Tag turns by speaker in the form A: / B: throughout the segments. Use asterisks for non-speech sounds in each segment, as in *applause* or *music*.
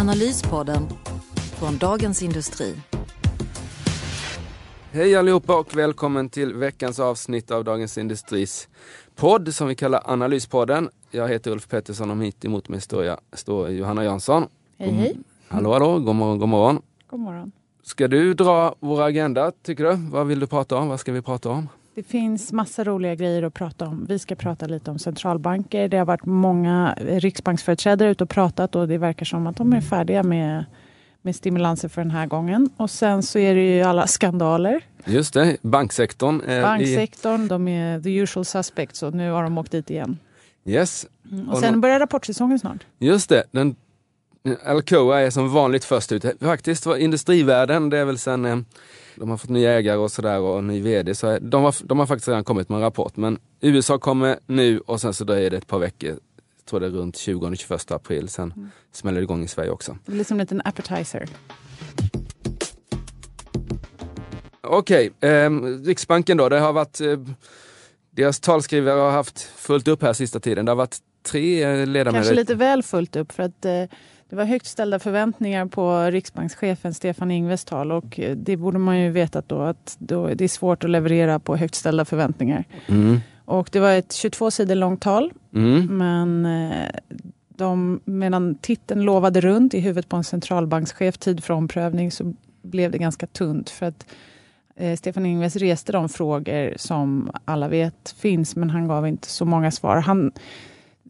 A: Analyspodden från Dagens Industri.
B: Hej allihopa och välkommen till veckans avsnitt av Dagens Industris podd som vi kallar Analyspodden. Jag heter Ulf Pettersson och mitt emot mig står, jag, står Johanna Jansson.
C: Hej hej.
B: Hallå hallå, god morgon, god morgon.
C: God morgon.
B: Ska du dra vår agenda tycker du? Vad vill du prata om? Vad ska vi prata om?
C: Det finns massa roliga grejer att prata om. Vi ska prata lite om centralbanker. Det har varit många riksbanksföreträdare ute och pratat och det verkar som att de är färdiga med, med stimulanser för den här gången. Och sen så är det ju alla skandaler.
B: Just det, banksektorn. är
C: Banksektorn, de är the usual suspects och nu har de åkt dit igen.
B: I, yes,
C: Och sen börjar rapportsäsongen snart.
B: just det. Den, Alcoa är som vanligt först ut. Faktiskt var industrivärden, det är väl sen eh, de har fått nya ägare och sådär och ny vd. Så är- de, har, de har faktiskt redan kommit med en rapport. Men USA kommer nu och sen så dröjer det ett par veckor. Tror det är runt 20-21 april. Sen smäller det igång i Sverige också.
C: Det blir som en liten appetizer.
B: Okej, ehm, Riksbanken då. Det har varit, eh, deras talskrivare har haft fullt upp här sista tiden. Det har varit tre eh, ledamöter.
C: Kanske lite väl fullt upp för att eh, det var högt ställda förväntningar på riksbankschefen Stefan Ingves tal och eh, det borde man ju vetat då att då, det är svårt att leverera på högt ställda förväntningar.
B: Mm.
C: Och det var ett 22 sidor långt tal
B: Mm.
C: men eh, de, medan titeln lovade runt i huvudet på en centralbankschef tid för omprövning så blev det ganska tunt för att eh, Stefan Ingves reste de frågor som alla vet finns men han gav inte så många svar. Han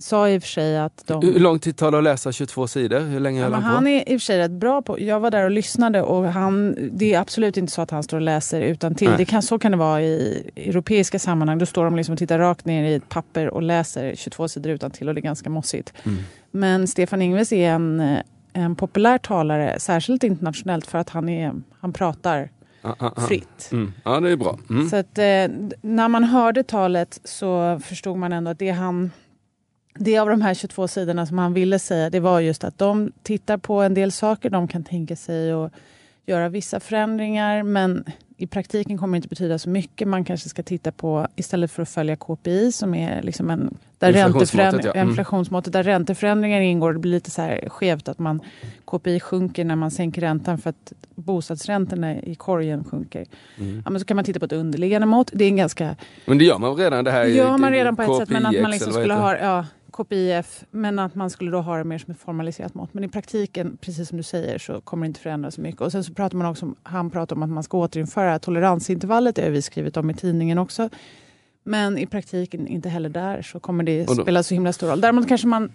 C: sa i och för sig att de...
B: Hur lång tid tar det att läsa 22 sidor? Hur länge
C: Ja,
B: höll
C: men
B: han på?
C: han är i och för sig rätt bra på... Jag var där och lyssnade och han, det är absolut inte så att han står och läser utan till.
B: Nej.
C: Det kan, så kan det vara i europeiska sammanhang. Då står de liksom och tittar rakt ner i ett papper och läser 22 sidor utan till och det är ganska mossigt.
B: Mm.
C: Men Stefan Ingves är en, eh, en populär talare, särskilt internationellt för att han, är, han pratar
B: Ah, ah, ah.
C: fritt.
B: Mm. Ja, det är bra. Mm.
C: Så att, eh, när man hörde talet så förstod man ändå att det han det av de här 22 sidorna som han ville säga det var just att de tittar på en del saker. De kan tänka sig att göra vissa förändringar men i praktiken kommer det inte betyda så mycket. Man kanske ska titta på, istället för att följa KPI som är liksom en, där
B: Inflationsmåttet, ja. Mm.
C: inflationsmåttet, där ränteförändringar ingår. Det blir lite så här skevt att man KPI sjunker när man sänker räntan för att bostadsräntorna i korgen sjunker.
B: Mm.
C: Ja, men så kan man titta på ett underliggande mått. Det är en ganska
B: Men det gör man redan det här
C: gör man redan på ett sätt, men att man liksom skulle ha ja, KPIF, men att man skulle då ha det mer som ett formaliserat mått. Men i praktiken, precis som du säger, så kommer det inte förändras så mycket. Och sen så pratar man också om, han pratar om att man ska återinföra toleransintervallet, det har vi skrivit om i tidningen också. Men i praktiken, inte heller där, så kommer det
B: då-
C: spela så himla stor roll. Däremot kanske man...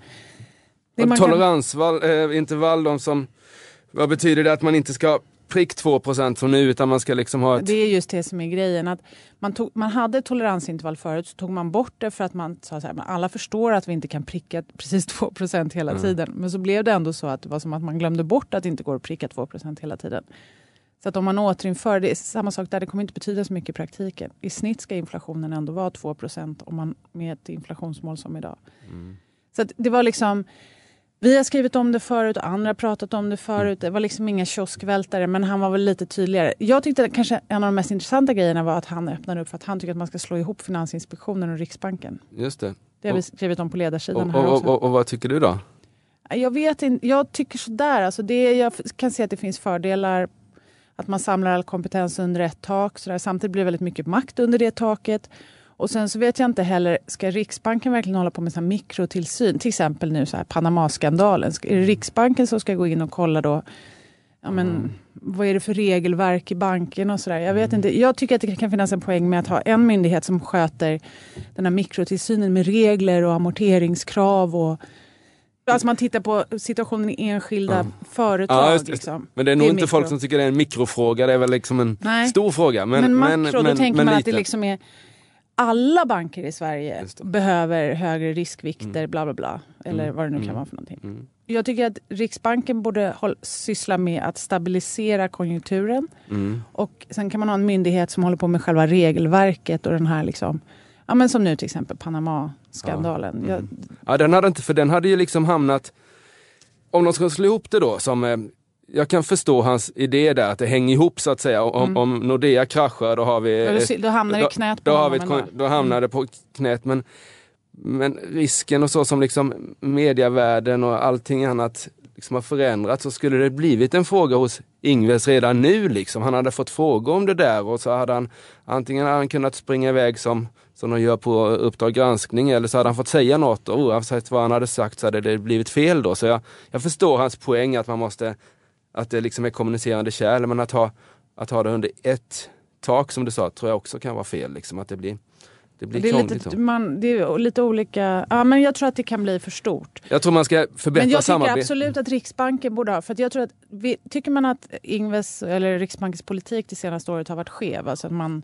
C: det man kan-
B: Toleransintervall, de som, vad betyder det att man inte ska prick 2% som nu utan man ska liksom ha ett...
C: Det är just det som är grejen. Att man, tog, man hade ett toleransintervall förut, så tog man bort det för att man sa så här, men alla förstår att vi inte kan pricka precis *laughs* 2% hela
B: Mm.
C: tiden. Men så blev det ändå så att det var som att man glömde bort att det inte går att pricka 2% hela tiden. Så att om man återinför, det är samma sak där, det kommer inte betyda så mycket i praktiken. I snitt ska inflationen ändå vara 2% om man med ett inflationsmål som idag.
B: Mm.
C: Så det var liksom, vi har skrivit om det förut och andra har pratat om det förut. Det var liksom inga kioskvältare men han var väl lite tydligare. Jag tyckte att kanske en av de mest intressanta grejerna var att han öppnade upp för att han tycker att man ska slå ihop Finansinspektionen och Riksbanken.
B: Just det.
C: Det har vi skrivit om på ledarsidan
B: Och,
C: här
B: och,
C: också.
B: och, och vad tycker du då?
C: Jag vet inte, jag tycker sådär. Alltså det, jag kan se att det finns fördelar att man samlar all kompetens under ett tak. Så där. Samtidigt blir det väldigt mycket makt under det taket. Och sen så vet jag inte heller, ska Riksbanken verkligen hålla på med sån här mikrotillsyn? Till exempel nu så här Panama-skandalen. Ska- Är det Riksbanken som ska gå in och kolla då? Ja, men, Vad är det för regelverk i banken och sådär? Jag vet inte. Jag tycker att det kan finnas en poäng med att ha en myndighet som sköter den här mikrotillsynen med regler och amorteringskrav och Alltså man tittar på situationen i enskilda företag.
B: Ja, just det.
C: liksom.
B: Men det är nog inte
C: mikro.
B: folk som tycker det är en mikrofråga, det är väl liksom en
C: Nej.
B: stor fråga. Men,
C: Men, makro, då tänker man att det liksom är alla banker i Sverige behöver högre riskvikter, bla bla bla. Eller
B: Mm,
C: vad det nu kan
B: mm,
C: vara för någonting.
B: Mm.
C: jag tycker att Riksbanken borde håll, syssla med att stabilisera konjunkturen.
B: Mm.
C: Och sen kan man ha en myndighet som håller på med själva regelverket och den här liksom, ja men som nu till exempel Panama-skandalen.
B: Ja.
C: Jag,
B: Mm. Ja, den hade inte, för den hade ju liksom hamnat, om de skulle slå ihop det då som eh, jag kan förstå hans idé där, att det hänger ihop så att säga. Om,
C: Mm.
B: om Nordea kraschar då har vi...
C: då, hamnar det knät på
B: då, har vi ett, då hamnar det på knät. Men, men risken och så som liksom mediavärlden och allting annat liksom har förändrats så skulle det blivit en fråga hos Ingves redan nu. Liksom. Han hade fått frågor om det där och så hade han antingen hade han kunnat springa iväg som, som de gör på Uppdrag granskning eller så hade han fått säga något och oavsett vad han hade sagt så hade det blivit fel då. Så jag, jag förstår hans poäng att man måste, att det liksom är kommunicerande kärl men att ha, att ha det under ett tak som du sa tror jag också kan vara fel. Liksom, att det blir, det blir
C: Det är, lite, man, det är lite olika, ja men jag tror att det kan bli för stort.
B: Jag tror man ska förbättra
C: Men jag tycker
B: samarbetet.
C: absolut att Riksbanken borde ha, för jag tror att, vi, tycker man att Ingves, eller Riksbankens politik det senaste året har varit skev, alltså att man,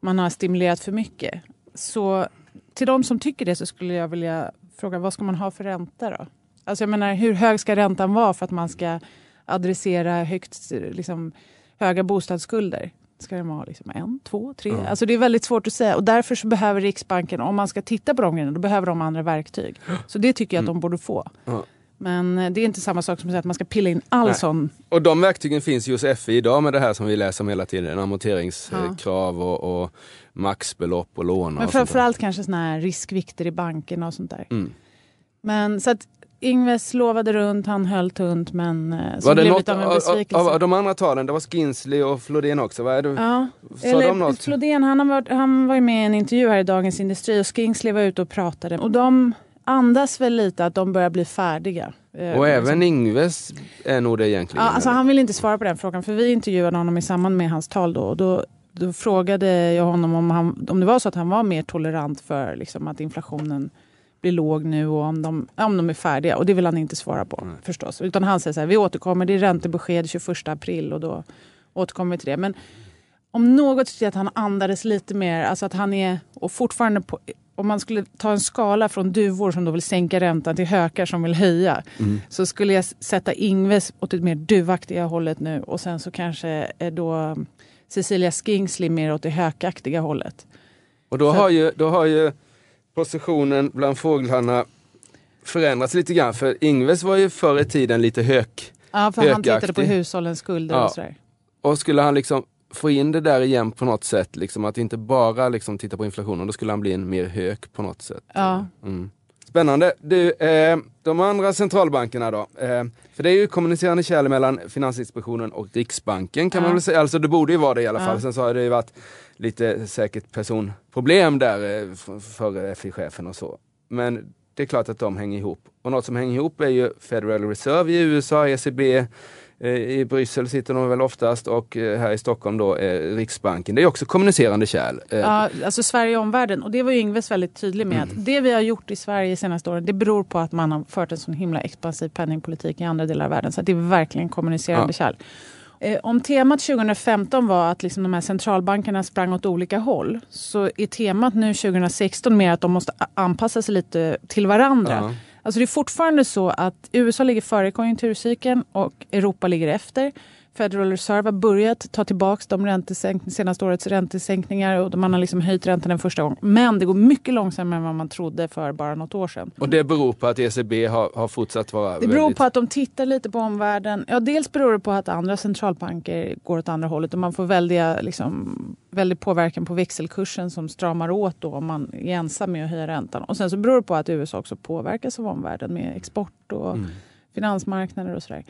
C: man har stimulerat för mycket. Så till de som tycker det så skulle jag vilja fråga, vad ska man ha för ränta då? Alltså jag menar, hur hög ska räntan vara för att man ska adressera högt, liksom, höga bostadsskulder? Ska den vara liksom en, två, tre?
B: Ja.
C: Alltså det är väldigt svårt att säga och därför så behöver Riksbanken, om man ska titta på de grejerna, då behöver de andra verktyg. Så det tycker jag att de borde få.
B: Ja.
C: Men eh, det är inte samma sak som att säga att man ska pilla in all
B: Nej.
C: sån...
B: Och de verktygen finns ju hos FI idag med det här som vi läser om hela tiden. Amorteringskrav och, och maxbelopp och lån.
C: Men framförallt kanske såna här riskvikter i bankerna och sånt där.
B: Mm.
C: Men så att Ingves lovade runt, han höll tunt men eh, så
B: Var det
C: blev
B: något
C: av en
B: av, av,
C: besvikelse.
B: av de andra talen? Det var Skinsly och Flodin också. Vad är det?
C: Ja,
B: Sa de
C: eller
B: något?
C: Flodén han, har varit, han var ju med i en intervju här i Dagens Industri och Skingsley var ute och pratade. Och de andas väl lite att de börjar bli färdiga. Eh,
B: Och
C: liksom.
B: även Ingves är nog det egentligen.
C: Ja, alltså han vill inte svara på den frågan för vi intervjuade honom i samband med hans tal då. Och då, då frågade jag honom om, han, om det var så att han var mer tolerant för liksom, att inflationen blir låg nu och om de, om de är färdiga. Och det vill han inte svara på
B: Nej.
C: förstås. Utan han säger så här, vi återkommer, det är räntebesked 21 april och då återkommer vi till det. Men om något tycker jag att han andades lite mer, alltså att han är, och fortfarande på, om man skulle ta en skala från duvor som då vill sänka räntan till hökar som vill höja.
B: Mm.
C: Så skulle jag sätta Ingves åt det mer duvaktiga hållet nu och sen så kanske eh, då Cecilia Skingsley mer åt det hökaktiga hållet.
B: Och då
C: Så-
B: har, ju, då har ju positionen bland fåglarna förändrats lite grann. För Ingves var ju förr i tiden lite hök.
C: Ja, för han tittade på hushållens skulder
B: Ja.
C: och sådär.
B: Och skulle han liksom få in det där igen på något sätt, liksom, att inte bara liksom titta på inflationen, då skulle han bli en mer hök på något sätt.
C: Ja.
B: Mm. Spännande. Du, eh, de andra centralbankerna då? Eh, för det är ju kommunicerande kärl mellan Finansinspektionen och Riksbanken kan
C: Ja.
B: man väl säga. Alltså det borde ju vara det i alla
C: Ja.
B: fall. Sen så har det ju varit lite säkert personproblem där eh, för FI-chefen och så. Men det är klart att de hänger ihop. Och något som hänger ihop är ju Federal Reserve i USA, ECB, i Bryssel sitter de väl oftast och eh, här i Stockholm då eh, Riksbanken. Det är också kommunicerande kärl. Eh,
C: Ja, alltså Sverige och omvärlden. Och det var ju Ingves väldigt tydlig med.
B: Mm.
C: Att det vi har gjort i Sverige senaste åren, det beror på att man har fört en sån himla expansiv penningpolitik i andra delar av världen. Så det är verkligen kommunicerande
B: Ja.
C: kärl. Eh, om temat 2015 var att liksom de här centralbankerna sprang åt olika håll så är temat nu 2016 mer att de måste anpassa sig lite till varandra.
B: ja.
C: Alltså det är fortfarande så att USA ligger före konjunkturcykeln och Europa ligger efter. Federal Reserve har börjat ta tillbaka de räntesänk- senaste årets räntesänkningar och man har liksom höjt räntan en första gång. Men det går mycket långsammare än vad man trodde för bara något år sedan.
B: Och det beror på att ECB har, har fortsatt vara
C: Det beror
B: väldigt...
C: på att de tittar lite på omvärlden. Ja, dels beror det på att andra centralbanker går åt andra hållet och man får väldiga, liksom, väldig påverkan på växelkursen som stramar åt då om man är ensam med att höja räntan. Och sen så beror det på att USA också påverkas av omvärlden med export och
B: Mm.
C: finansmarknader och sådär.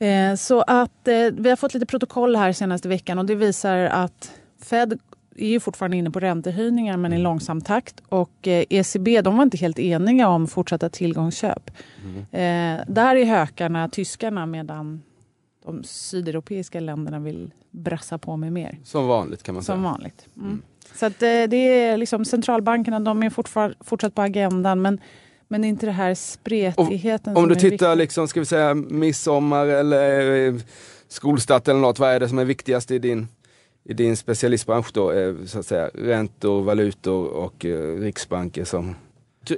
C: Eh, så att eh, vi har fått lite protokoll här senaste veckan och det visar att Fed är ju fortfarande inne på räntehöjningar men i långsam takt. Och eh, ECB de var inte helt eniga om fortsatta tillgångsköp. Eh, där är hökarna tyskarna medan de sydeuropeiska länderna vill brassa på med mer.
B: Som vanligt kan man
C: Som
B: säga.
C: vanligt. Mm. Så att, det är liksom centralbankerna de är fortsatt på agendan men, men inte det här spretigheten
B: Om
C: som
B: du tittar liksom, ska vi säga midsommar eller eh, skolstart eller något, vad är det som är viktigast i din, i din specialistbransch då? Eh, Så att säga, räntor, valutor och eh, riksbanker som...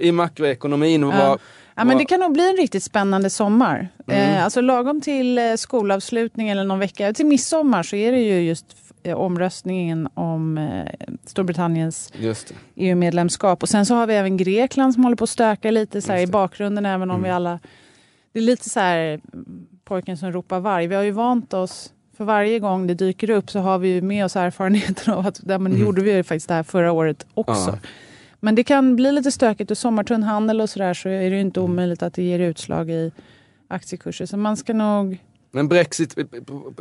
B: I makroekonomin,
C: Ja.
B: vad,
C: Ja, men det kan nog bli en riktigt spännande sommar.
B: Mm.
C: Eh, alltså lagom till skolavslutning eller någon vecka till midsommar så är det ju just omröstningen om eh, Storbritanniens. EU-medlemskap. Och sen så har vi även Grekland som håller på att stöka lite så i bakgrunden även om
B: Mm.
C: vi alla... Det är lite så här pojken som ropar varg. Vi har ju vant oss för varje gång det dyker upp så har vi ju med oss erfarenheten av att men
B: Mm.
C: gjorde vi ju faktiskt det här förra året också.
B: Ja.
C: Men det kan bli lite stökigt och sommartunn handel och sådär så är det ju inte omöjligt att det ger utslag i aktiekurser. Så man ska nog...
B: Men Brexit,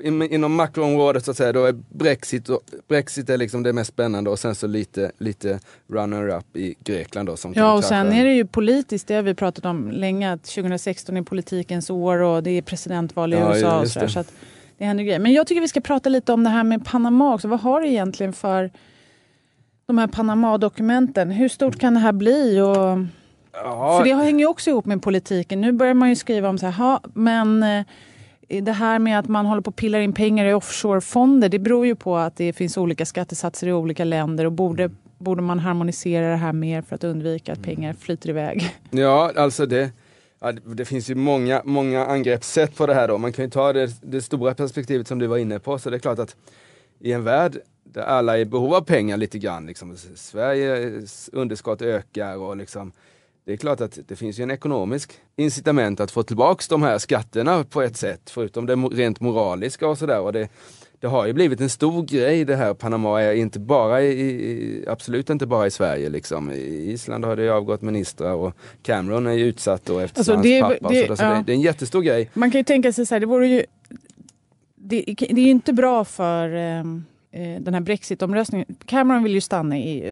B: in- inom makroområdet så att säga, då är Brexit, Brexit är liksom det mest spännande och sen så lite, lite runner-up i Grekland då som
C: Ja och sen är det ju politiskt, det har vi pratat om länge, att 2016 är politikens år och det är presidentval i
B: Ja,
C: USA och sådär.
B: det.
C: Så att det händer grejer. Men jag tycker vi ska prata lite om det här med Panama också. Vad har det egentligen för de här Panama-dokumenten? Hur stort kan det här bli? Och,
B: Ja,
C: För det hänger ju också ihop med politiken. Nu börjar man ju skriva om så här, "Ha, men eh, det här med att man håller på och pillar in pengar i offshorefonder, det beror ju på att det finns olika skattesatser i olika länder och borde, borde man harmonisera det här mer för att undvika att pengar flyter iväg. *laughs*
B: Ja, alltså det, ja, det- det finns ju många, många angreppssätt på det här då. Man kan ju ta det, det stora perspektivet som du var inne på. Så det är klart att i en värld där alla är i behov av pengar lite grann, liksom, Sveriges underskott ökar och liksom, det är klart att det finns ju en ekonomisk incitament att få tillbaks de här skatterna på ett sätt, förutom det rent moraliska och sådär. Och det, det har ju blivit en stor grej det här. Panama är inte bara i, absolut inte bara i Sverige liksom. I Island har det ju avgått ministrar och Cameron är ju utsatt då efter
C: Alltså,
B: hans
C: det
B: pappa.
C: det-
B: sådär, så
C: ja.
B: det, det är en jättestor grej.
C: Man kan ju tänka sig så här, det vore ju... Det, det är ju inte bra för eh, eh, den här Brexit-omröstningen. Cameron vill ju stanna i EU.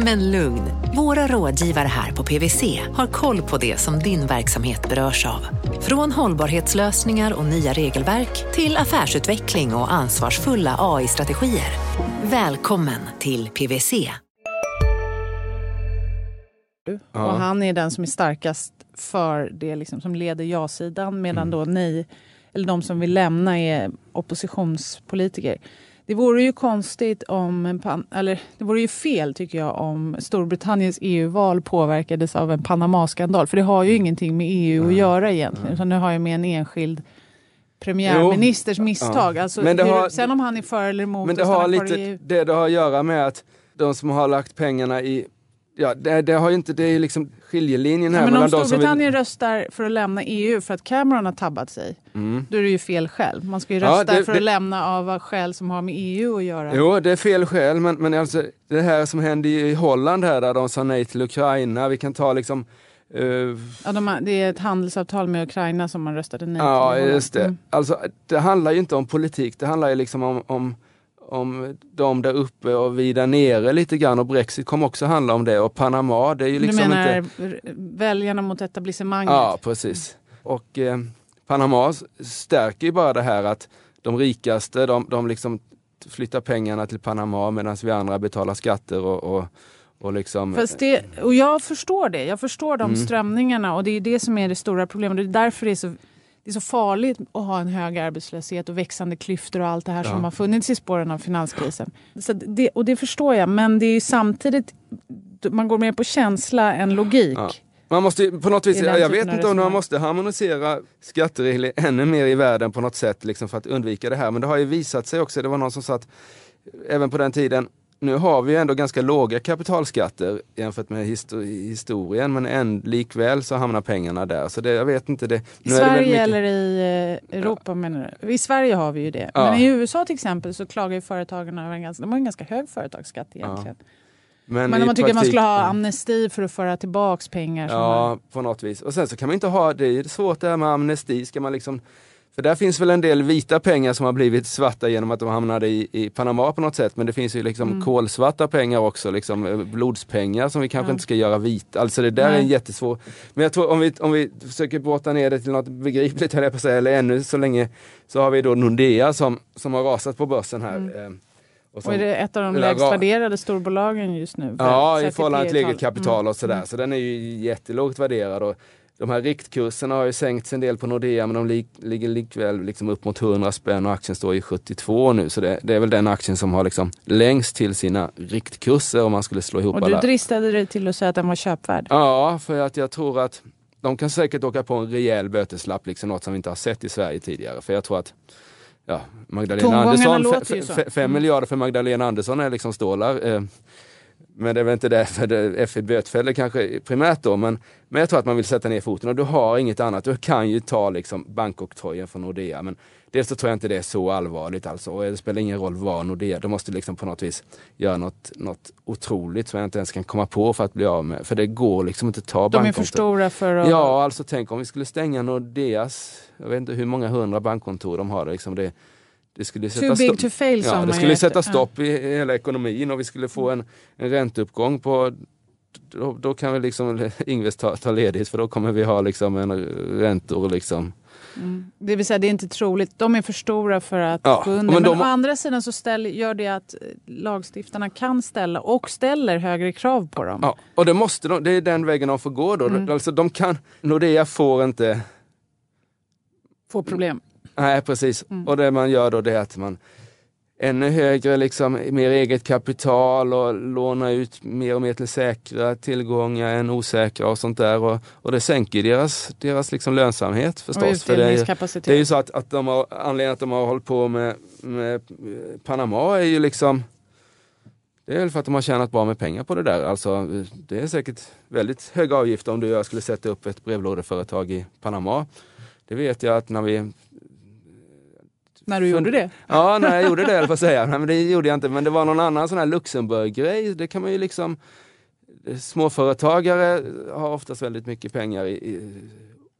D: Men lugn, våra rådgivare här på PWC har koll på det som din verksamhet berörs av. Från hållbarhetslösningar och nya regelverk till affärsutveckling och ansvarsfulla AI-strategier. Välkommen till PWC.
B: Ja.
C: Och han är den som är starkast för det liksom, som leder ja-sidan medan
B: Mm.
C: då nej, eller de som vill lämna är oppositionspolitiker. Det vore ju konstigt om, en pan- eller det vore ju fel tycker jag om Storbritanniens EU-val påverkades av en Panama-skandal. För det har ju ingenting med EU att göra egentligen. Utan det har ju med en enskild premiärministers
B: Jo,
C: misstag.
B: ja.
C: Alltså, hur,
B: har-
C: sen om han är för eller emot
B: Men det har lite
C: EU.
B: det, det har att göra med att de som har lagt pengarna i Ja, det, det har inte, det är liksom skiljelinjen här
C: Ja, men
B: mellan
C: om Storbritannien
B: vill...
C: röstar för att lämna EU för att Cameron har tabbat sig,
B: Mm.
C: då är det ju fel själv. Man ska ju
B: Ja,
C: rösta
B: det-
C: för
B: det-
C: att lämna av skäl som har med EU att göra.
B: Jo, det är fel skäl, men, men alltså det här som hände i Holland här där de sa nej till Ukraina, vi kan ta liksom eh,
C: Ja, de har, det är ett handelsavtal med Ukraina som man röstade nej
B: Ja,
C: till. Holland.
B: just det.
C: Mm.
B: Alltså, det handlar ju inte om politik, det handlar ju liksom om, om, om de där uppe och vi där nere lite grann och Brexit kommer också handla om det och Panama, det är ju liksom
C: du menar
B: inte...
C: väljarna mot etablissemanget?
B: Ja, precis. Och eh, Panama stärker ju bara det här att de rikaste, de, de liksom flyttar pengarna till Panama medan vi andra betalar skatter och, och, och liksom...
C: Det, och jag förstår det. Jag förstår de
B: Mm.
C: strömningarna och det är det som är det stora problemet. Det är därför det är så, det är så farligt att ha en hög arbetslöshet och växande klyftor och allt det här
B: Ja.
C: som har funnits i spåren av finanskrisen. Så det, och det förstår jag, men det är ju samtidigt, man går mer på känsla än logik.
B: Ja. Man måste på något vis, jag vet inte om man måste harmonisera skatteregler ännu mer i världen på något sätt liksom för att undvika det här. Men det har ju visat sig också, det var någon som sa att även på den tiden, nu har vi ändå ganska låga kapitalskatter jämfört med histo- historien men än, likväl så hamnar pengarna där. Så det, jag vet inte. Det,
C: I Sverige
B: mycket-
C: eller i eh, Europa menar du? I Sverige har vi ju det.
B: Ja.
C: Men i USA till exempel så klagar ju företagen över en ganska, de har en ganska hög företagsskatt egentligen. Men,
B: i
C: om man tycker att man skulle ha amnesti för att föra tillbaks pengar. som man-
B: Ja, på något vis. Och sen så kan man inte ha, det är svårt det här med amnesti, ska man liksom för där finns väl en del vita pengar som har blivit svarta genom att de hamnade i, i Panama på något sätt. Men det finns ju liksom
C: Mm.
B: kolsvarta pengar också, liksom eh, blodspengar som vi kanske
C: Ja.
B: inte ska göra vita. Alltså det där är
C: Nej.
B: en jättesvår... Men jag tror om vi, om vi försöker brotta ner det till något begripligt, höll jag på att säga, eller ännu så länge, så har vi då Nordea som, som har rasat på börsen här.
C: Mm.
B: Eh,
C: Och
B: som-
C: är det ett av de lägst
B: ra-
C: värderade storbolagen just nu?
B: Ja, i förhållande till eget kapital
C: Mm.
B: och sådär. Så den är ju jättelågt värderad. Och de här riktkurserna har ju sänkts en del på Nordea men de lik, ligger likväl liksom upp mot 100 spänn och aktien står i 72 nu. Så det, det är väl den aktien som har liksom längst till sina riktkurser om man skulle slå ihop
C: Och du
B: alla.
C: dristade dig till att säga att den var köpvärd.
B: Ja, för att jag tror att de kan säkert åka på en rejäl böteslapp, liksom något som vi inte har sett i Sverige tidigare. För jag tror att ja, Magdalena Andersson,
C: låter
B: fe-
C: ju så.
B: fe- fem
C: Mm.
B: miljarder för Magdalena Andersson är liksom stålar. Eh, men det är väl inte därför FI bötfäller kanske primärt då. Men, men jag tror att man vill sätta ner foten och du har inget annat. Du kan ju ta liksom bankoktrojen från Nordea. Men dels så tror jag inte det är så allvarligt alltså. Och det spelar ingen roll vad Nordea, du måste liksom på något vis göra något, något otroligt som jag inte ens kan komma på för att bli av med. För det går liksom inte att ta
C: De är för stora för att...
B: Ja, alltså tänk om vi skulle stänga Nordeas, jag vet inte hur många hundra bankkontor de har. Liksom det, det skulle
C: Too
B: sätta
C: big
B: stopp.
C: to fail
B: Ja, det skulle sätta stopp i hela ekonomin och vi skulle få en, en ränteuppgång på då, då kan vi liksom *laughs* Ingves ta, ta ledigt för då kommer vi ha liksom en räntor liksom.
C: Mm. Det vill säga det är inte troligt. De är för stora för att
B: Ja,
C: gå under.
B: men
C: Men,
B: de-
C: å andra sidan så ställ, gör det att eh, lagstiftarna kan ställa och ställer högre krav på dem.
B: Ja, och det måste de, det är den vägen de får gå då.
C: Mm.
B: Alltså de kan, Nordea får inte
C: Få problem.
B: Nej, precis.
C: Mm.
B: Och det man gör då det är att man ännu högre, liksom, mer eget kapital och låna ut mer och mer till säkra tillgångar än osäkra och sånt där. Och, och det sänker deras, deras liksom lönsamhet förstås. För det, är, det är ju så att, att de har, anledningen att de har hållit på med, med Panama är ju liksom det är väl för att de har tjänat bra med pengar på det där. Alltså, det är säkert väldigt höga avgifter om du och jag skulle sätta upp ett brevlådeföretag i Panama. Det vet jag att när vi
C: När du gjorde det.
B: Ja, nej, jag gjorde det, får jag säga. Nej, men det gjorde jag inte. Men det var någon annan sån här Luxemburg-grej. Det kan man ju liksom... Småföretagare har oftast väldigt mycket pengar i, i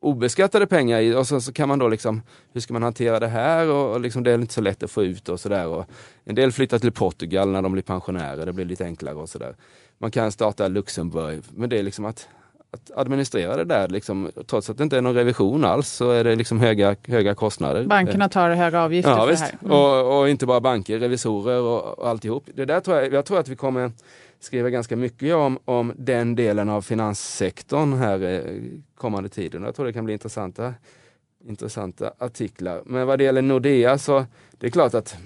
B: obeskattade pengar i och så, så kan man då liksom, hur ska man hantera det här och, och liksom det är inte så lätt att få ut och sådär. En del flyttar till Portugal när de blir pensionärer, det blir lite enklare och sådär. Man kan starta Luxemburg, men det är liksom att, att administrera det där, liksom, trots att det inte är någon revision alls, så är det liksom höga, höga kostnader.
C: Bankerna tar höga avgifter
B: Ja,
C: för
B: visst.
C: det här. Mm.
B: Och, och inte bara banker, revisorer och, och alltihop. Det där tror jag, jag tror att vi kommer skriva ganska mycket om, om den delen av finanssektorn här eh, kommande tiden. Jag tror det kan bli intressanta, intressanta artiklar. Men vad det gäller Nordea så det är klart att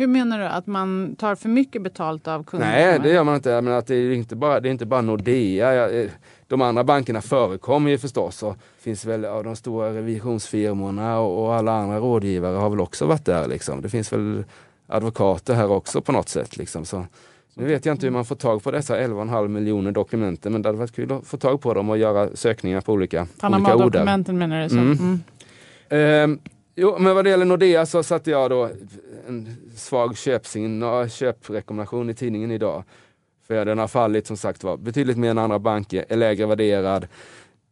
C: Hur menar du? Att man tar för mycket betalt av kunderna?
B: Nej, det gör man inte. Men att det är inte bara, det är inte bara Nordea. Eh, De andra bankerna förekommer ju förstås. Och finns väl av de stora revisionsfirmorna och, alla andra rådgivare har väl också varit där. Liksom. Det finns väl advokater här också på något sätt. Liksom. Så, nu vet jag inte hur man får tag på dessa 11,5 miljoner dokumenten men det hade varit kul att få tag på dem och göra sökningar på olika, olika ord.
C: Panama-dokumenten menar du? Så.
B: Mm.
C: Mm.
B: Ehm, jo, men vad det gäller Nordea så satte jag då en svag köpsignal, köprekommendation i tidningen idag. För den har fallit som sagt var betydligt mer än andra banker, är lägre värderad.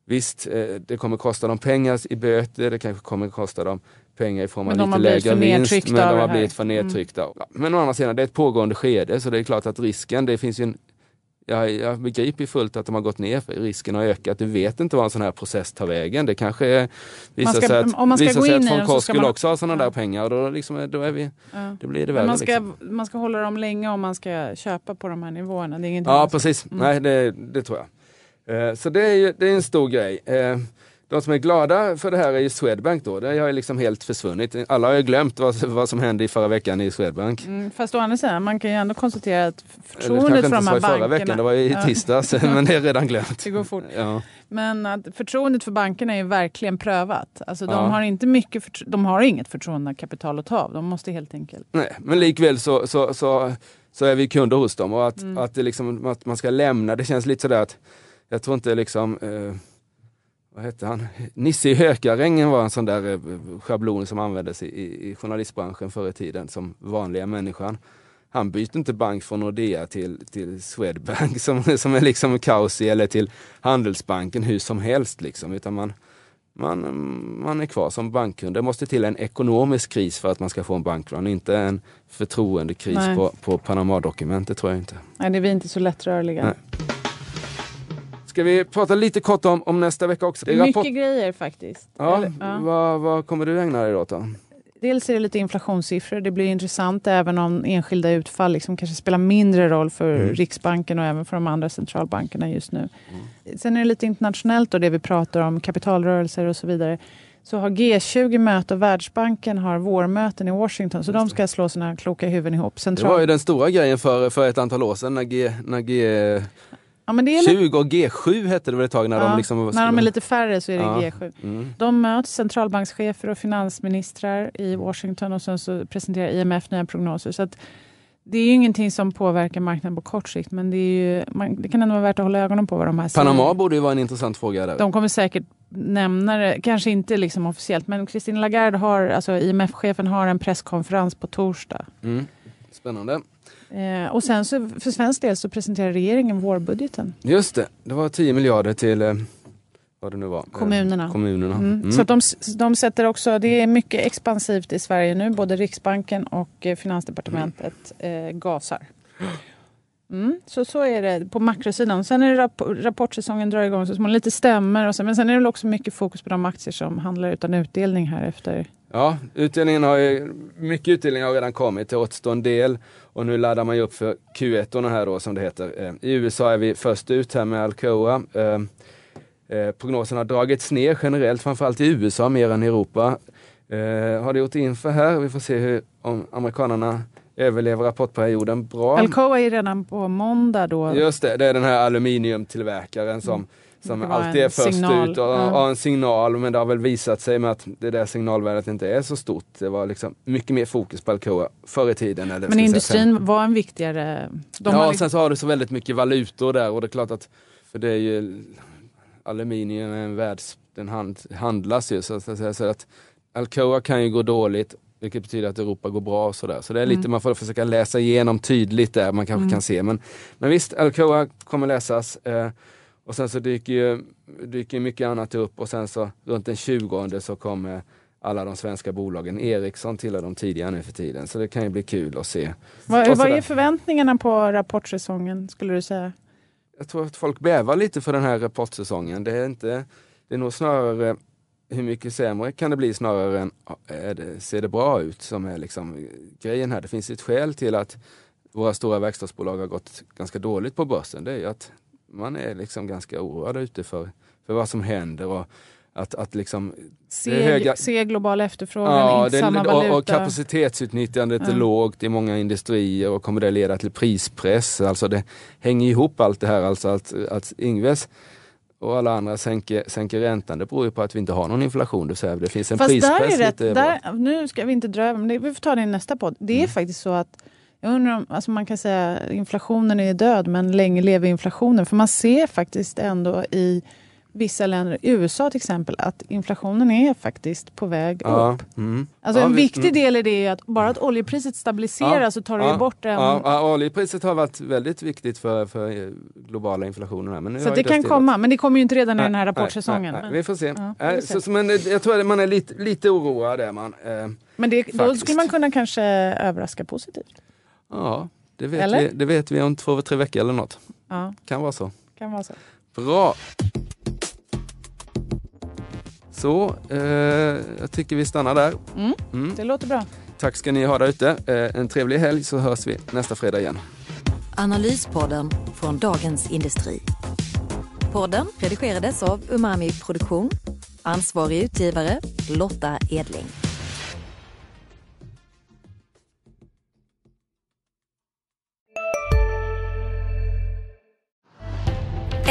B: Visst, eh, det kommer kosta dem pengar i böter, det kanske kommer kosta dem pengar i form av lite lägre vinst, men de har blivit för
C: Mm.
B: nedtryckta. Men å andra sidan, det är ett pågående skede så det är klart att risken, det finns ju en jag, jag begriper fullt att de har gått ner, risken har ökat. Du vet inte vad en sån här process tar vägen. Det kanske visar
C: ska-
B: sig att,
C: om man ska
B: visar
C: gå
B: sig
C: in
B: att
C: ska
B: skulle
C: man-
B: också ha sådana
C: Ja.
B: där pengar och då, liksom, då, är vi,
C: Ja.
B: då blir det värre.
C: man ska,
B: liksom.
C: man ska hålla dem länge om man ska köpa på de här nivåerna. Det är
B: Ja, precis.
C: Mm.
B: Nej, det, det tror jag. Eh, så det är, det är en stor grej. De som är glada för det här är ju Swedbank då. Det har ju liksom helt försvunnit. Alla har ju glömt vad, vad som hände i förra veckan i Swedbank.
C: Mm, fast å andra sidan, man kan ju ändå konstatera att förtroendet
B: kanske
C: för
B: inte
C: de här
B: i förra
C: bankerna...
B: veckan, det var ju i tisdags, *laughs* men det är redan glömt.
C: det går fort.
B: Ja.
C: Men att förtroendet för bankerna är ju verkligen prövat. Alltså, de,
B: Ja.
C: har inte mycket de har inget förtroendekapital att ta av. De måste helt enkelt...
B: Nej, men likväl så, så, så, så är vi kunder hos dem och att,
C: Mm.
B: att, det liksom, att man ska lämna, det känns lite sådär att jag tror inte liksom eh, vad hette han? Nisse i Hökarängen var en sån där eh, schablon som användes i, i, i journalistbranschen förr i tiden som vanliga människan. Han byter inte bank från Nordea till, till Swedbank *laughs* som, som är liksom kaos i eller till Handelsbanken hur som helst liksom. Utan man, man, man är kvar som bankkund. Det måste till en ekonomisk kris för att man ska få en banklån, inte en förtroendekris
C: Nej.
B: på, på Panama-dokument, det tror jag inte.
C: Nej, det är vi inte så lättrörliga.
B: Nej. Ska vi prata lite kort om, om nästa vecka också? Det är
C: Mycket
B: rapport-
C: grejer faktiskt.
B: Ja,
C: Eller- ja.
B: Vad, vad kommer du ägna dig åt då?
C: dels är det lite inflationssiffror. Det blir intressant även om enskilda utfall liksom kanske spelar mindre roll för
B: Mm.
C: Riksbanken och även för de andra centralbankerna just nu. Sen är det lite internationellt och det vi pratar om, kapitalrörelser och så vidare. Så har G20 möte och Världsbanken har vårmöten i Washington. Så de ska slå sina kloka huvuden ihop.
B: Det
C: Central...
B: var ju den stora grejen för, för ett antal år sedan när, G, när G20
C: ja, men det är lite...
B: och G7 hette det väl ett tag när
C: Ja,
B: de liksom
C: när de är lite färre så är det
B: Ja.
C: G7.
B: Mm.
C: De möts, centralbankschefer och finansministrar i Washington och sen så presenterar IMF nya prognoser. Så det är ju ingenting som påverkar marknaden på kort sikt men det, är ju, man, det kan ändå vara värt att hålla ögonen på vad de här säger.
B: Panama borde ju vara en intressant fråga där.
C: De kommer säkert nämna det, kanske inte liksom officiellt men Christine Lagarde har, alltså IMF-chefen har en presskonferens på torsdag.
B: Mm. Spännande.
C: Eh, och sen så för svensk del så presenterar regeringen vårbudgeten.
B: Just det, det var 10 miljarder till eh, vad det nu var. Eh,
C: Kommunerna.
B: kommunerna.
C: Mm.
B: Mm.
C: Så de, de sätter också, det är mycket expansivt i Sverige nu. Både Riksbanken och eh, Finansdepartementet eh, gasar. Mm, så, så är det på makrosidan. Sen är det rapp rapportsäsongen drar igång så småningom. Lite stämmer och så, men sen är det också mycket fokus på de aktier som handlar utan utdelning här efter.
B: Ja, utdelningen har ju, mycket utdelning har redan kommit, det återstår en del och nu laddar man ju upp för Q1 här då som det heter. Eh, I USA är vi först ut här med Alcoa. Eh, eh, prognosen har dragits ner generellt, framförallt i USA mer än i Europa. Eh, har det gjort inför här, vi får se hur, om amerikanerna överlever rapportperioden bra.
C: Alcoa är redan på måndag då.
B: Just det, det är den här aluminiumtillverkaren som, som alltid är först
C: signal,
B: ut och
C: ja.
B: har en signal men det har väl visat sig med att det där signalvärdet inte är så stort. Det var liksom mycket mer fokus på Alcoa förr i tiden. Eller
C: men
B: jag säga,
C: industrin var en viktigare...
B: Ja,
C: har
B: och
C: liksom-
B: sen så har du så väldigt mycket valutor där och det är klart att för det är ju aluminium är en världs, den hand, handlas ju så att säga. Så att Alcoa kan ju gå dåligt vilket betyder att Europa går bra och sådär. Så det är lite,
C: Mm.
B: man får försöka läsa igenom tydligt där man kanske kan se. Men, men visst, Alcoa kommer läsas. Eh, och sen så dyker ju dyker mycket annat upp och sen så runt den 20 så kommer alla de svenska bolagen. Ericsson tillhör de tidiga nu för tiden. Så det kan ju bli kul att se.
C: vad, vad är förväntningarna på rapportsäsongen skulle du säga?
B: jag tror att folk bävar lite för den här rapportsäsongen. Det är, inte, det är nog snarare hur mycket sämre kan det bli snarare än är det, ser det bra ut som är liksom grejen här. Det finns ett skäl till att våra stora verkstadsbolag har gått ganska dåligt på börsen. Det är ju att man är liksom ganska oroad ute för, för vad som händer och att, att liksom
C: Se,
B: är höga-
C: se global efterfrågan,
B: Ja,
C: inte
B: det,
C: samma
B: och,
C: valuta.
B: och kapacitetsutnyttjandet är
C: Ja.
B: lågt i många industrier och kommer det leda till prispress? Alltså det hänger ihop allt det här. Alltså att, att Ingves och alla andra sänker, sänker räntan, det beror ju på att vi inte har någon inflation. Det, vill säga, det finns en
C: Fast där
B: prispress.
C: är rätt, där, nu ska vi inte dra över, men det, vi får ta det i nästa podd. Det är
B: Mm.
C: faktiskt så att jag undrar om, alltså man kan säga inflationen är död, men länge lever inflationen. För man ser faktiskt ändå i vissa länder, USA till exempel, att inflationen är faktiskt på väg
B: ja,
C: upp.
B: mm.
C: Alltså
B: Ja,
C: en
B: vi-
C: viktig
B: mm.
C: del i det är att bara att oljepriset stabiliseras
B: Ja,
C: så tar det bort en...
B: Ja, oljepriset har varit väldigt viktigt för, för eh, globala inflationen. Här, men
C: så det kan komma, men det kommer ju inte redan i
B: Nej,
C: den här rapportsäsongen.
B: nej, nej. Vi får se.
C: Vi
B: Eh,
C: får
B: så,
C: se.
B: så, men eh, jag tror att man är lite, lite oroad. Är man. Eh,
C: Men det, då skulle man kunna kanske överraska positivt.
B: Ja, det vet,
C: Eller?
B: vi, det vet vi om två, tre veckor eller något.
C: Ja,
B: Kan vara så.
C: kan vara så.
B: Bra! Så, eh, jag tycker vi stannar där.
C: Mm,
B: Mm.
C: det låter bra.
B: Tack ska ni ha där ute. Eh, en trevlig helg så hörs vi nästa fredag igen.
A: Analyspodden från Dagens Industri. Podden redigerades av Umami Produktion. Ansvarig utgivare Lotta Edling.